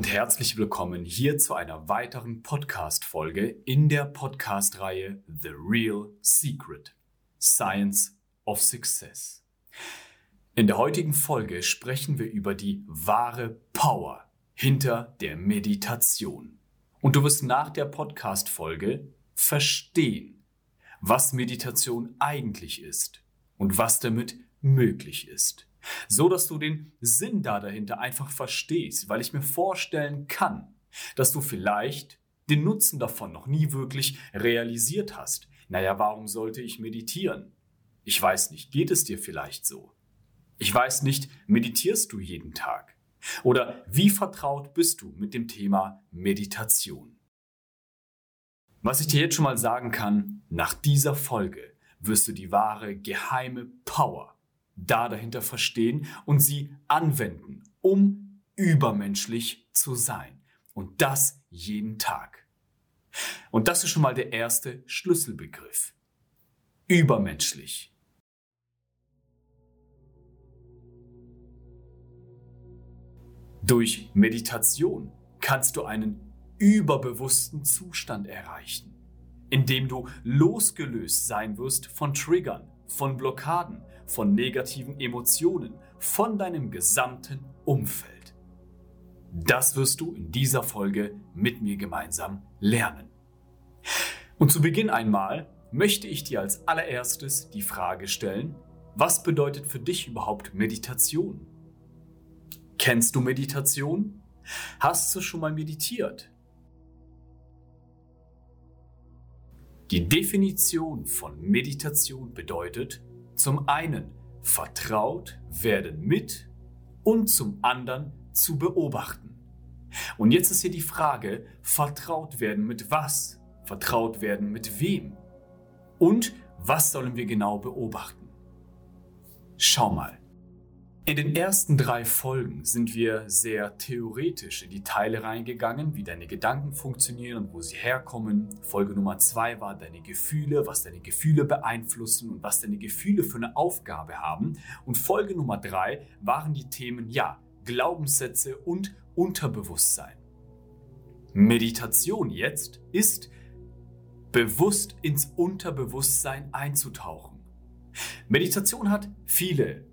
Und herzlich willkommen hier zu einer weiteren Podcast-Folge in der Podcast-Reihe The Real Secret Science of Success. In der heutigen Folge sprechen wir über die wahre Power hinter der Meditation. Und du wirst nach der Podcast-Folge verstehen, was Meditation eigentlich ist und was damit möglich ist so dass du den Sinn da dahinter einfach verstehst, weil ich mir vorstellen kann, dass du vielleicht den Nutzen davon noch nie wirklich realisiert hast. Naja, warum sollte ich meditieren? Ich weiß nicht, geht es dir vielleicht so? Ich weiß nicht, meditierst du jeden Tag? Oder wie vertraut bist du mit dem Thema Meditation? Was ich dir jetzt schon mal sagen kann, nach dieser Folge wirst du die wahre geheime Power da dahinter verstehen und sie anwenden, um übermenschlich zu sein. Und das jeden Tag. Und das ist schon mal der erste Schlüsselbegriff. Übermenschlich. Durch Meditation kannst du einen überbewussten Zustand erreichen, in dem du losgelöst sein wirst von Triggern, von Blockaden, von negativen Emotionen, von deinem gesamten Umfeld. Das wirst du in dieser Folge mit mir gemeinsam lernen. Und zu Beginn einmal möchte ich dir als allererstes die Frage stellen, was bedeutet für dich überhaupt Meditation? Kennst du Meditation? Hast du schon mal meditiert? Die Definition von Meditation bedeutet, zum einen vertraut werden mit und zum anderen zu beobachten. Und jetzt ist hier die Frage, vertraut werden mit was? Vertraut werden mit wem? Und was sollen wir genau beobachten? Schau mal. In den ersten drei Folgen sind wir sehr theoretisch in die Teile reingegangen, wie deine Gedanken funktionieren und wo sie herkommen. Folge Nummer zwei war deine Gefühle, was deine Gefühle beeinflussen und was deine Gefühle für eine Aufgabe haben. Und Folge Nummer drei waren die Themen, ja, Glaubenssätze und Unterbewusstsein. Meditation jetzt ist, bewusst ins Unterbewusstsein einzutauchen. Meditation hat viele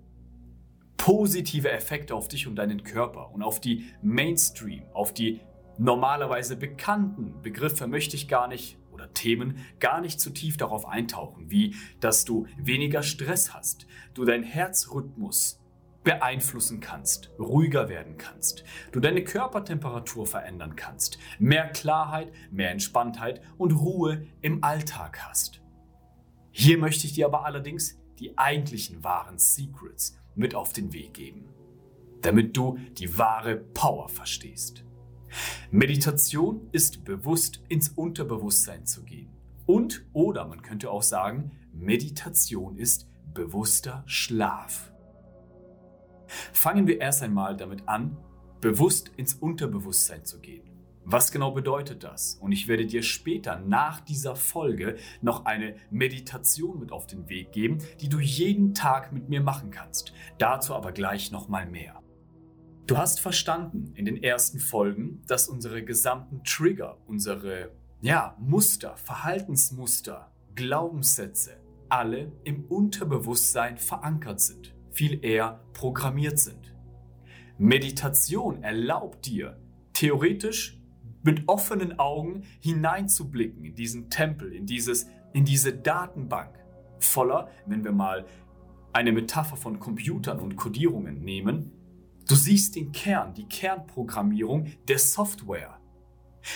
positive Effekte auf dich und deinen Körper und auf die Mainstream, auf die normalerweise bekannten Begriffe möchte ich gar nicht oder Themen gar nicht zu tief darauf eintauchen, wie dass du weniger Stress hast, du deinen Herzrhythmus beeinflussen kannst, ruhiger werden kannst, du deine Körpertemperatur verändern kannst, mehr Klarheit, mehr Entspanntheit und Ruhe im Alltag hast. Hier möchte ich dir aber allerdings die eigentlichen wahren Secrets, mit auf den Weg geben, damit du die wahre Power verstehst. Meditation ist bewusst ins Unterbewusstsein zu gehen. Und, oder man könnte auch sagen, Meditation ist bewusster Schlaf. Fangen wir erst einmal damit an, bewusst ins Unterbewusstsein zu gehen. Was genau bedeutet das? Und ich werde dir später nach dieser Folge noch eine Meditation mit auf den Weg geben, die du jeden Tag mit mir machen kannst. Dazu aber gleich nochmal mehr. Du hast verstanden in den ersten Folgen, dass unsere gesamten Trigger, unsere ja, Muster, Verhaltensmuster, Glaubenssätze alle im Unterbewusstsein verankert sind, viel eher programmiert sind. Meditation erlaubt dir, theoretisch mit offenen Augen hineinzublicken in diesen Tempel, in, dieses, in diese Datenbank voller, wenn wir mal eine Metapher von Computern und Codierungen nehmen, du siehst den Kern, die Kernprogrammierung der Software.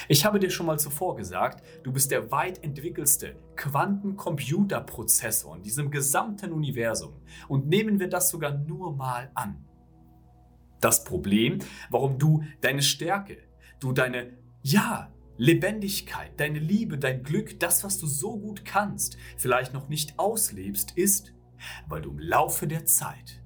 Ich habe dir schon mal zuvor gesagt, du bist der weit entwickelste Quantencomputerprozessor in diesem gesamten Universum. Und nehmen wir das sogar nur mal an. Das Problem, warum du deine Stärke, du deine ja, Lebendigkeit, deine Liebe, dein Glück, das, was du so gut kannst, vielleicht noch nicht auslebst, ist, weil du im Laufe der Zeit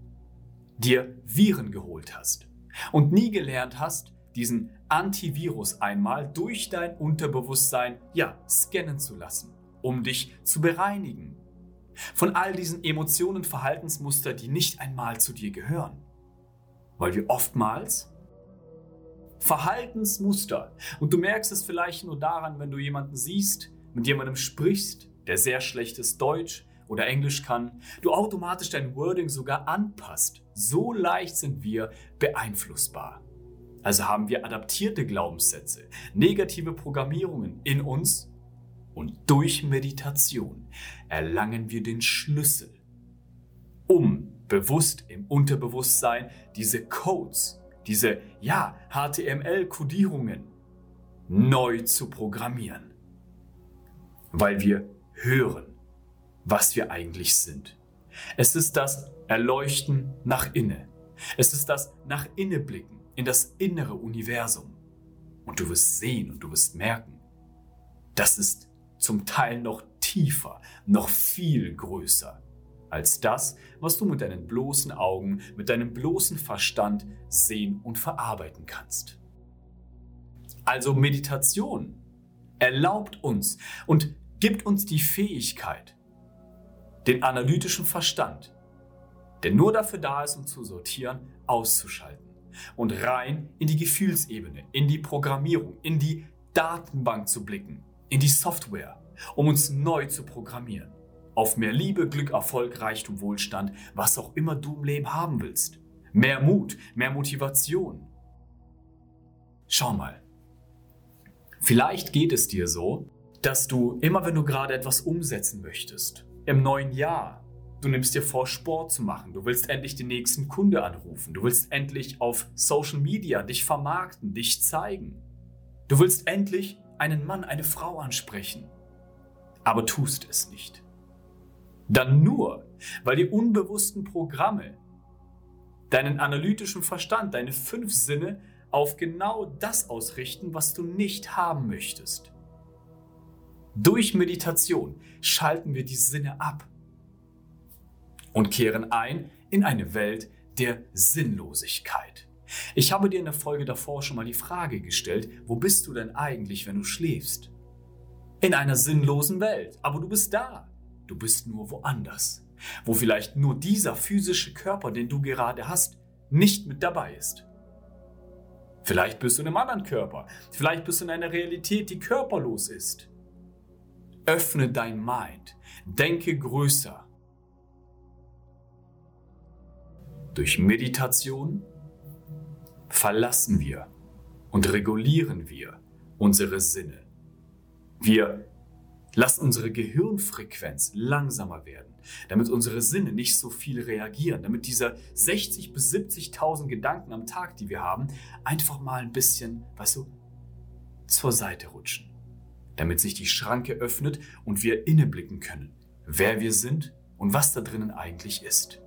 dir Viren geholt hast und nie gelernt hast, diesen Antivirus einmal durch dein Unterbewusstsein, ja, scannen zu lassen, um dich zu bereinigen. Von all diesen Emotionen, Verhaltensmuster, die nicht einmal zu dir gehören. Weil wir oftmals Verhaltensmuster. Und du merkst es vielleicht nur daran, wenn du jemanden siehst, mit jemandem sprichst, der sehr schlechtes Deutsch oder Englisch kann, du automatisch dein Wording sogar anpasst. So leicht sind wir beeinflussbar. Also haben wir adaptierte Glaubenssätze, negative Programmierungen in uns und durch Meditation erlangen wir den Schlüssel, um bewusst im Unterbewusstsein diese Codes, diese ja, HTML-Kodierungen neu zu programmieren. Weil wir hören, was wir eigentlich sind. Es ist das Erleuchten nach innen. Es ist das nach innen blicken in das innere Universum. Und du wirst sehen und du wirst merken, das ist zum Teil noch tiefer, noch viel größer als das, was du mit deinen bloßen Augen, mit deinem bloßen Verstand sehen und verarbeiten kannst. Also Meditation erlaubt uns und gibt uns die Fähigkeit, den analytischen Verstand, der nur dafür da ist, um zu sortieren, auszuschalten und rein in die Gefühlsebene, in die Programmierung, in die Datenbank zu blicken in die Software, um uns neu zu programmieren. Auf mehr Liebe, Glück, Erfolg, Reichtum, Wohlstand, was auch immer du im Leben haben willst. Mehr Mut, mehr Motivation. Schau mal. Vielleicht geht es dir so, dass du immer, wenn du gerade etwas umsetzen möchtest, im neuen Jahr, du nimmst dir vor, Sport zu machen, du willst endlich den nächsten Kunde anrufen, du willst endlich auf Social Media dich vermarkten, dich zeigen. Du willst endlich einen Mann, eine Frau ansprechen, aber tust es nicht. Dann nur, weil die unbewussten Programme deinen analytischen Verstand, deine fünf Sinne auf genau das ausrichten, was du nicht haben möchtest. Durch Meditation schalten wir die Sinne ab und kehren ein in eine Welt der Sinnlosigkeit. Ich habe dir in der Folge davor schon mal die Frage gestellt, wo bist du denn eigentlich, wenn du schläfst? In einer sinnlosen Welt, aber du bist da. Du bist nur woanders, wo vielleicht nur dieser physische Körper, den du gerade hast, nicht mit dabei ist. Vielleicht bist du in einem anderen Körper, vielleicht bist du in einer Realität, die körperlos ist. Öffne dein Mind, denke größer. Durch Meditation verlassen wir und regulieren wir unsere Sinne. Wir lassen unsere Gehirnfrequenz langsamer werden, damit unsere Sinne nicht so viel reagieren, damit diese 60 bis 70.000 Gedanken am Tag, die wir haben, einfach mal ein bisschen, weißt du, zur Seite rutschen, damit sich die Schranke öffnet und wir inneblicken können, wer wir sind und was da drinnen eigentlich ist.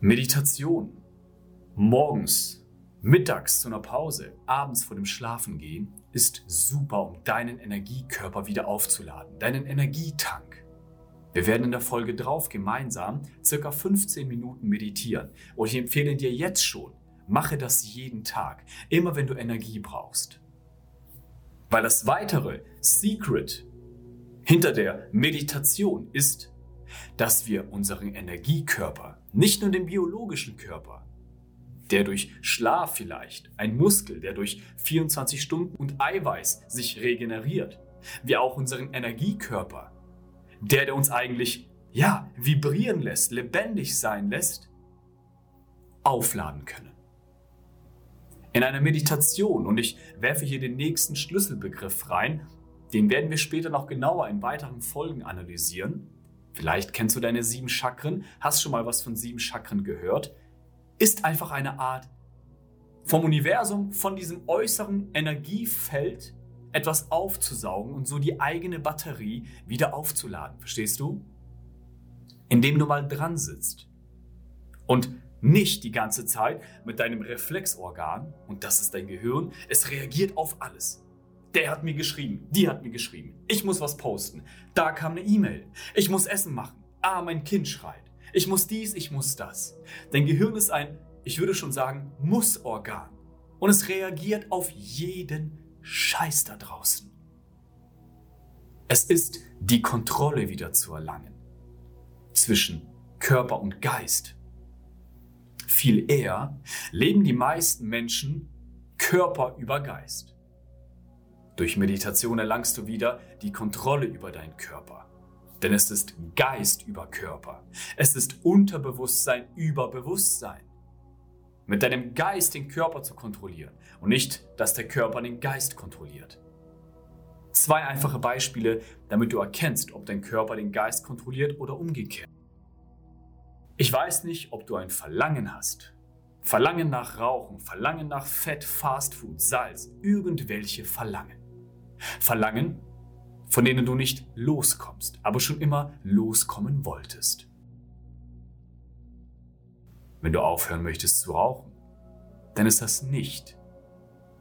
Meditation. Morgens, mittags zu einer Pause, abends vor dem Schlafengehen ist super, um deinen Energiekörper wieder aufzuladen, deinen Energietank. Wir werden in der Folge drauf gemeinsam circa 15 Minuten meditieren und ich empfehle dir jetzt schon, mache das jeden Tag, immer wenn du Energie brauchst. Weil das weitere Secret hinter der Meditation ist, dass wir unseren Energiekörper, nicht nur den biologischen Körper, der durch Schlaf vielleicht, ein Muskel, der durch 24 Stunden und Eiweiß sich regeneriert, wir auch unseren Energiekörper, der, der uns eigentlich, ja, vibrieren lässt, lebendig sein lässt, aufladen können. In einer Meditation, und ich werfe hier den nächsten Schlüsselbegriff rein, den werden wir später noch genauer in weiteren Folgen analysieren, Vielleicht kennst du deine sieben Chakren, hast schon mal was von sieben Chakren gehört. Ist einfach eine Art vom Universum, von diesem äußeren Energiefeld etwas aufzusaugen und so die eigene Batterie wieder aufzuladen. Verstehst du? Indem du mal dran sitzt und nicht die ganze Zeit mit deinem Reflexorgan, und das ist dein Gehirn, es reagiert auf alles. Der hat mir geschrieben, die hat mir geschrieben. Ich muss was posten. Da kam eine E-Mail. Ich muss Essen machen. Ah, mein Kind schreit. Ich muss dies, ich muss das. Dein Gehirn ist ein, ich würde schon sagen, Muss-Organ. Und es reagiert auf jeden Scheiß da draußen. Es ist die Kontrolle wieder zu erlangen zwischen Körper und Geist. Viel eher leben die meisten Menschen Körper über Geist. Durch Meditation erlangst du wieder die Kontrolle über deinen Körper. Denn es ist Geist über Körper. Es ist Unterbewusstsein über Bewusstsein. Mit deinem Geist den Körper zu kontrollieren und nicht, dass der Körper den Geist kontrolliert. Zwei einfache Beispiele, damit du erkennst, ob dein Körper den Geist kontrolliert oder umgekehrt. Ich weiß nicht, ob du ein Verlangen hast. Verlangen nach Rauchen, Verlangen nach Fett, Fastfood, Salz, irgendwelche Verlangen. Verlangen, von denen du nicht loskommst, aber schon immer loskommen wolltest. Wenn du aufhören möchtest zu rauchen, dann ist das nicht,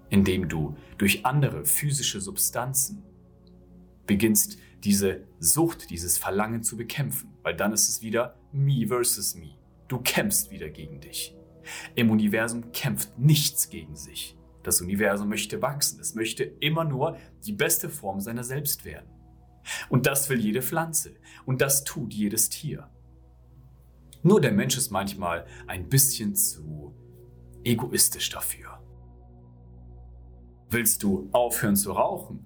indem du durch andere physische Substanzen beginnst, diese Sucht, dieses Verlangen zu bekämpfen, weil dann ist es wieder me versus me. Du kämpfst wieder gegen dich. Im Universum kämpft nichts gegen sich. Das Universum möchte wachsen, es möchte immer nur die beste Form seiner selbst werden. Und das will jede Pflanze und das tut jedes Tier. Nur der Mensch ist manchmal ein bisschen zu egoistisch dafür. Willst du aufhören zu rauchen?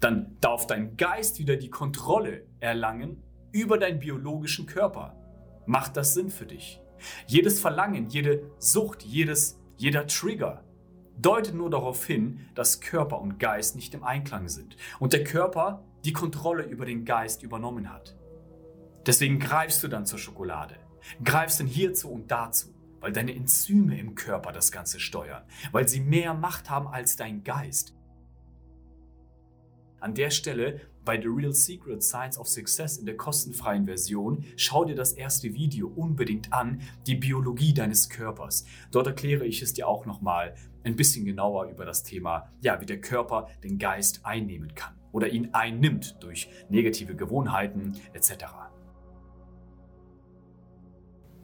Dann darf dein Geist wieder die Kontrolle erlangen über deinen biologischen Körper. Macht das Sinn für dich? Jedes Verlangen, jede Sucht, jedes, jeder Trigger deutet nur darauf hin, dass Körper und Geist nicht im Einklang sind und der Körper die Kontrolle über den Geist übernommen hat. Deswegen greifst du dann zur Schokolade, greifst dann hierzu und dazu, weil deine Enzyme im Körper das Ganze steuern, weil sie mehr Macht haben als dein Geist. An der Stelle bei The Real Secret Science of Success in der kostenfreien Version, schau dir das erste Video unbedingt an, die Biologie deines Körpers. Dort erkläre ich es dir auch nochmal ein bisschen genauer über das Thema, ja, wie der Körper den Geist einnehmen kann oder ihn einnimmt durch negative Gewohnheiten etc.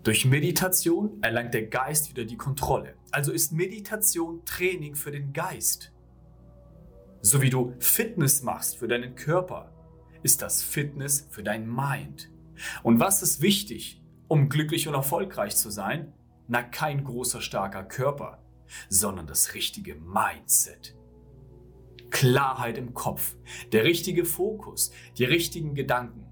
Durch Meditation erlangt der Geist wieder die Kontrolle. Also ist Meditation Training für den Geist. So wie du Fitness machst für deinen Körper, ist das Fitness für dein Mind. Und was ist wichtig, um glücklich und erfolgreich zu sein? Na, kein großer, starker Körper, sondern das richtige Mindset. Klarheit im Kopf, der richtige Fokus, die richtigen Gedanken.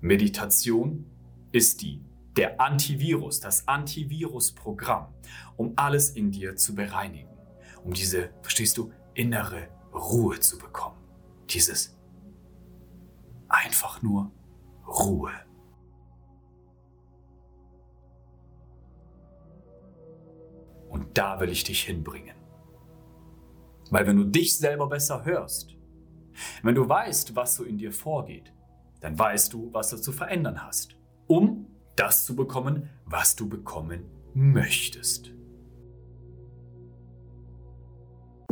Meditation ist die der Antivirus, das Antivirus-Programm, um alles in dir zu bereinigen, um diese, verstehst du, innere Ruhe zu bekommen. Dieses einfach nur Ruhe. Und da will ich dich hinbringen. Weil wenn du dich selber besser hörst, wenn du weißt, was so in dir vorgeht, dann weißt du, was du zu verändern hast, um das zu bekommen, was du bekommen möchtest.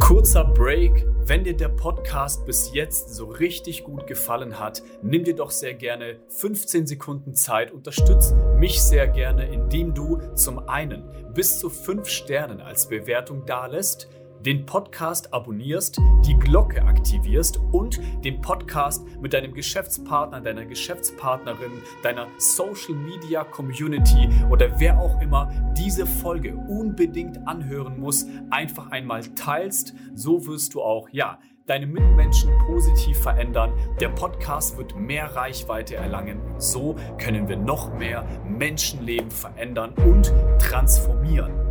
Kurzer Break. Wenn dir der Podcast bis jetzt so richtig gut gefallen hat, nimm dir doch sehr gerne 15 Sekunden Zeit, unterstütz mich sehr gerne, indem du zum einen bis zu 5 Sternen als Bewertung dalässt, den Podcast abonnierst, die Glocke aktivierst und den Podcast mit deinem Geschäftspartner, deiner Geschäftspartnerin, deiner Social Media Community oder wer auch immer diese Folge unbedingt anhören muss, einfach einmal teilst. So wirst du auch, ja, deine Mitmenschen positiv verändern. Der Podcast wird mehr Reichweite erlangen. So können wir noch mehr Menschenleben verändern und transformieren.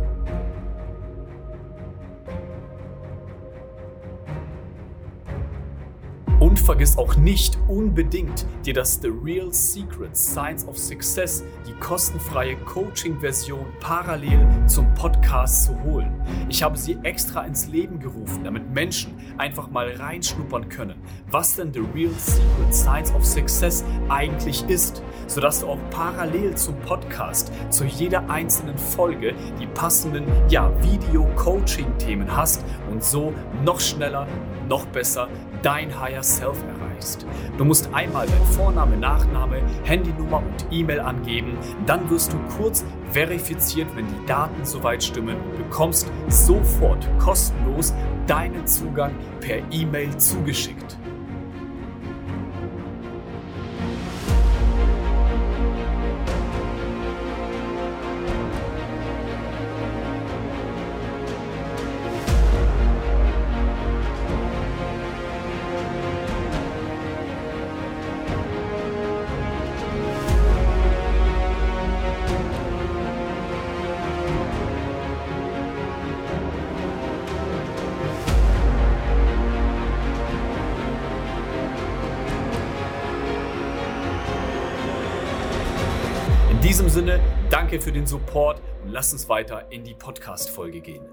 Und vergiss auch nicht unbedingt, dir das The Real Secret Science of Success, die kostenfreie Coaching-Version parallel zum Podcast zu holen. Ich habe sie extra ins Leben gerufen, damit Menschen einfach mal reinschnuppern können, was denn The Real Secret Science of Success eigentlich ist, sodass du auch parallel zum Podcast zu jeder einzelnen Folge die passenden ja, Video-Coaching-Themen hast und so noch schneller, noch besser dein Higher Self erreichst. Du musst einmal dein Vorname, Nachname, Handynummer und E-Mail angeben, dann wirst du kurz verifiziert, wenn die Daten soweit stimmen und bekommst sofort kostenlos deinen Zugang per E-Mail zugeschickt. Sinne, danke für den Support und lasst uns weiter in die Podcast-Folge gehen.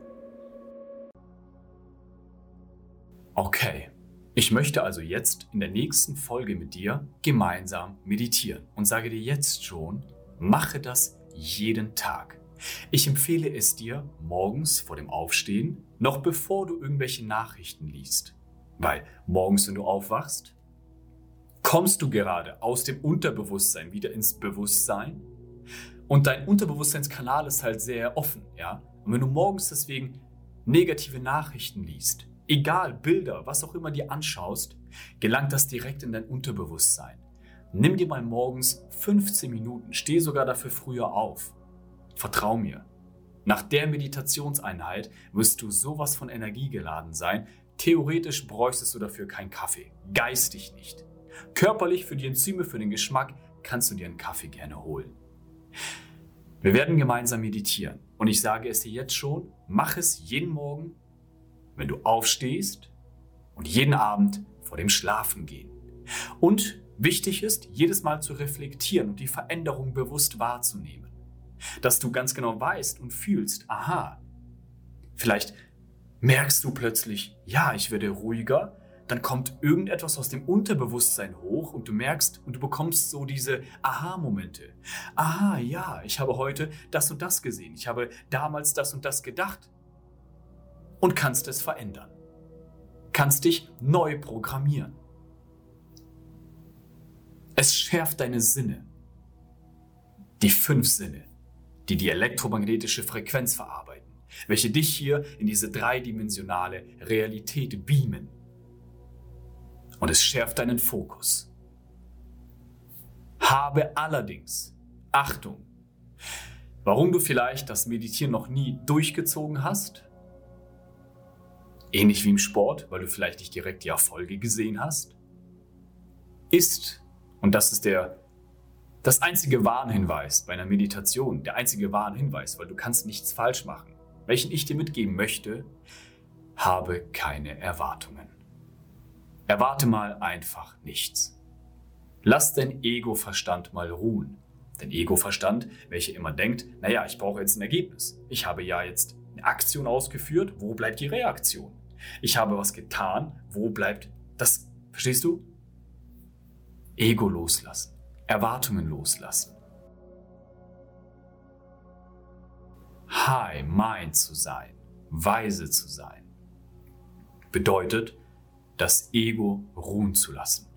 Okay, ich möchte also jetzt in der nächsten Folge mit dir gemeinsam meditieren und sage dir jetzt schon, mache das jeden Tag. Ich empfehle es dir morgens vor dem Aufstehen, noch bevor du irgendwelche Nachrichten liest. Weil morgens, wenn du aufwachst, kommst du gerade aus dem Unterbewusstsein wieder ins Bewusstsein und dein Unterbewusstseinskanal ist halt sehr offen, ja? Und wenn du morgens deswegen negative Nachrichten liest, egal Bilder, was auch immer dir anschaust, gelangt das direkt in dein Unterbewusstsein. Nimm dir mal morgens 15 Minuten, steh sogar dafür früher auf. Vertrau mir. Nach der Meditationseinheit wirst du sowas von Energie geladen sein. Theoretisch bräuchtest du dafür keinen Kaffee. Geistig nicht. Körperlich für die Enzyme, für den Geschmack kannst du dir einen Kaffee gerne holen. Wir werden gemeinsam meditieren. Und ich sage es dir jetzt schon, mach es jeden Morgen wenn du aufstehst und jeden Abend vor dem Schlafengehen. Und wichtig ist, jedes Mal zu reflektieren und die Veränderung bewusst wahrzunehmen. Dass du ganz genau weißt und fühlst, aha, vielleicht merkst du plötzlich, ja, ich werde ruhiger, dann kommt irgendetwas aus dem Unterbewusstsein hoch und du merkst und du bekommst so diese Aha-Momente. Aha, ja, ich habe heute das und das gesehen. Ich habe damals das und das gedacht und kannst es verändern. Kannst dich neu programmieren. Es schärft deine Sinne. Die fünf Sinne, die die elektromagnetische Frequenz verarbeiten, welche dich hier in diese dreidimensionale Realität beamen. Und es schärft deinen Fokus. Habe allerdings Achtung, warum du vielleicht das Meditieren noch nie durchgezogen hast ähnlich wie im Sport, weil du vielleicht nicht direkt die Erfolge gesehen hast, ist, und das ist der, das einzige Warnhinweis bei einer Meditation, der einzige Warnhinweis, weil du kannst nichts falsch machen, welchen ich dir mitgeben möchte, habe keine Erwartungen. Erwarte mal einfach nichts. Lass dein Ego-Verstand mal ruhen. Dein Ego-Verstand, welcher immer denkt, naja, ich brauche jetzt ein Ergebnis. Ich habe ja jetzt eine Aktion ausgeführt, wo bleibt die Reaktion? Ich habe was getan. Wo bleibt das? Verstehst du? Ego loslassen. Erwartungen loslassen. High Mind zu sein, weise zu sein, bedeutet, das Ego ruhen zu lassen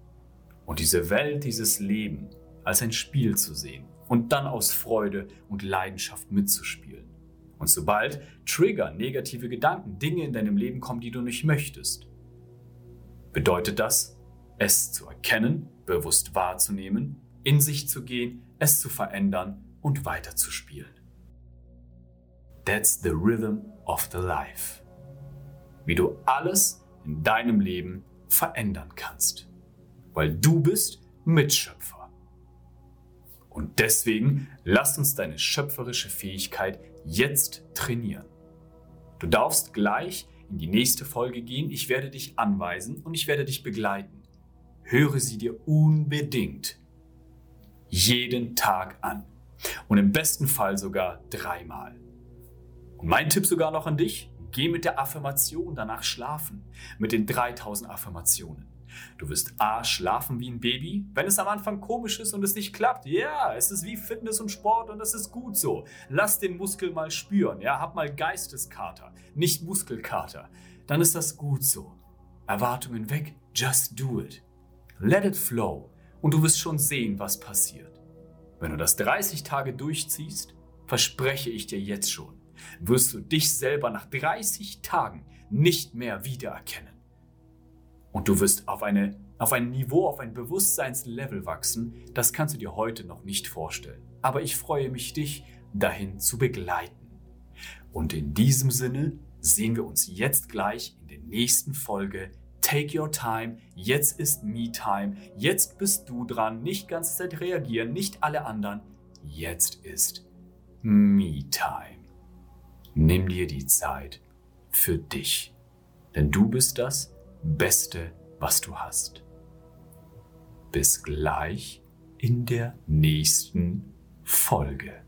und diese Welt, dieses Leben als ein Spiel zu sehen und dann aus Freude und Leidenschaft mitzuspielen. Und sobald Trigger, negative Gedanken, Dinge in deinem Leben kommen, die du nicht möchtest, bedeutet das, es zu erkennen, bewusst wahrzunehmen, in sich zu gehen, es zu verändern und weiterzuspielen. That's the rhythm of the life. Wie du alles in deinem Leben verändern kannst. Weil du bist Mitschöpfer. Und deswegen lass uns deine schöpferische Fähigkeit jetzt trainieren. Du darfst gleich in die nächste Folge gehen. Ich werde dich anweisen und ich werde dich begleiten. Höre sie dir unbedingt jeden Tag an. Und im besten Fall sogar dreimal. Und mein Tipp sogar noch an dich, geh mit der Affirmation danach schlafen. Mit den 3000 Affirmationen. Du wirst A, schlafen wie ein Baby, wenn es am Anfang komisch ist und es nicht klappt. Ja, es ist wie Fitness und Sport und das ist gut so. Lass den Muskel mal spüren. Ja, hab mal Geisteskater, nicht Muskelkater. Dann ist das gut so. Erwartungen weg. Just do it. Let it flow. Und du wirst schon sehen, was passiert. Wenn du das 30 Tage durchziehst, verspreche ich dir jetzt schon, wirst du dich selber nach 30 Tagen nicht mehr wiedererkennen. Und du wirst auf, eine, auf ein Niveau, auf ein Bewusstseinslevel wachsen, das kannst du dir heute noch nicht vorstellen. Aber ich freue mich, dich dahin zu begleiten. Und in diesem Sinne sehen wir uns jetzt gleich in der nächsten Folge. Take your time, jetzt ist me time, jetzt bist du dran, nicht ganze Zeit reagieren, nicht alle anderen, jetzt ist me time. Nimm dir die Zeit für dich, denn du bist das, Beste, was du hast. Bis gleich in der nächsten Folge.